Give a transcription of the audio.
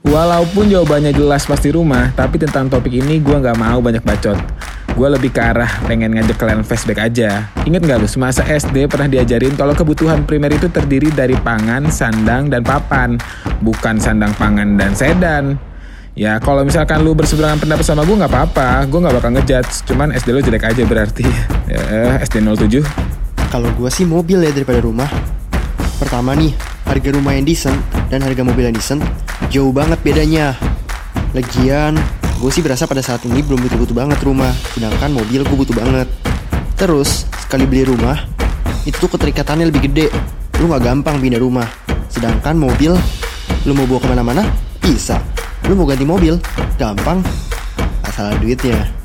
Walaupun jawabannya jelas pasti rumah, tapi tentang topik ini gue nggak mau banyak bacot. Gue lebih ke arah pengen ngajak kalian flashback aja. Ingat nggak lu, semasa SD pernah diajarin kalau kebutuhan primer itu terdiri dari pangan, sandang, dan papan. Bukan sandang, pangan, dan sedan. Ya kalau misalkan lu berseberangan pendapat sama gue nggak apa-apa, gue nggak bakal ngejudge. Cuman SD lu jelek aja berarti. Ya, SD 07. Kalau gue sih mobil ya daripada rumah. Pertama nih, harga rumah yang decent dan harga mobil yang decent jauh banget bedanya. Lagian, gue sih berasa pada saat ini belum butuh-butuh banget rumah, sedangkan mobil gue butuh banget. Terus, sekali beli rumah, itu tuh keterikatannya lebih gede. Lu gak gampang pindah rumah. Sedangkan mobil, lu mau bawa ke mana-mana, bisa. Lu mau ganti mobil, gampang. Asal duitnya.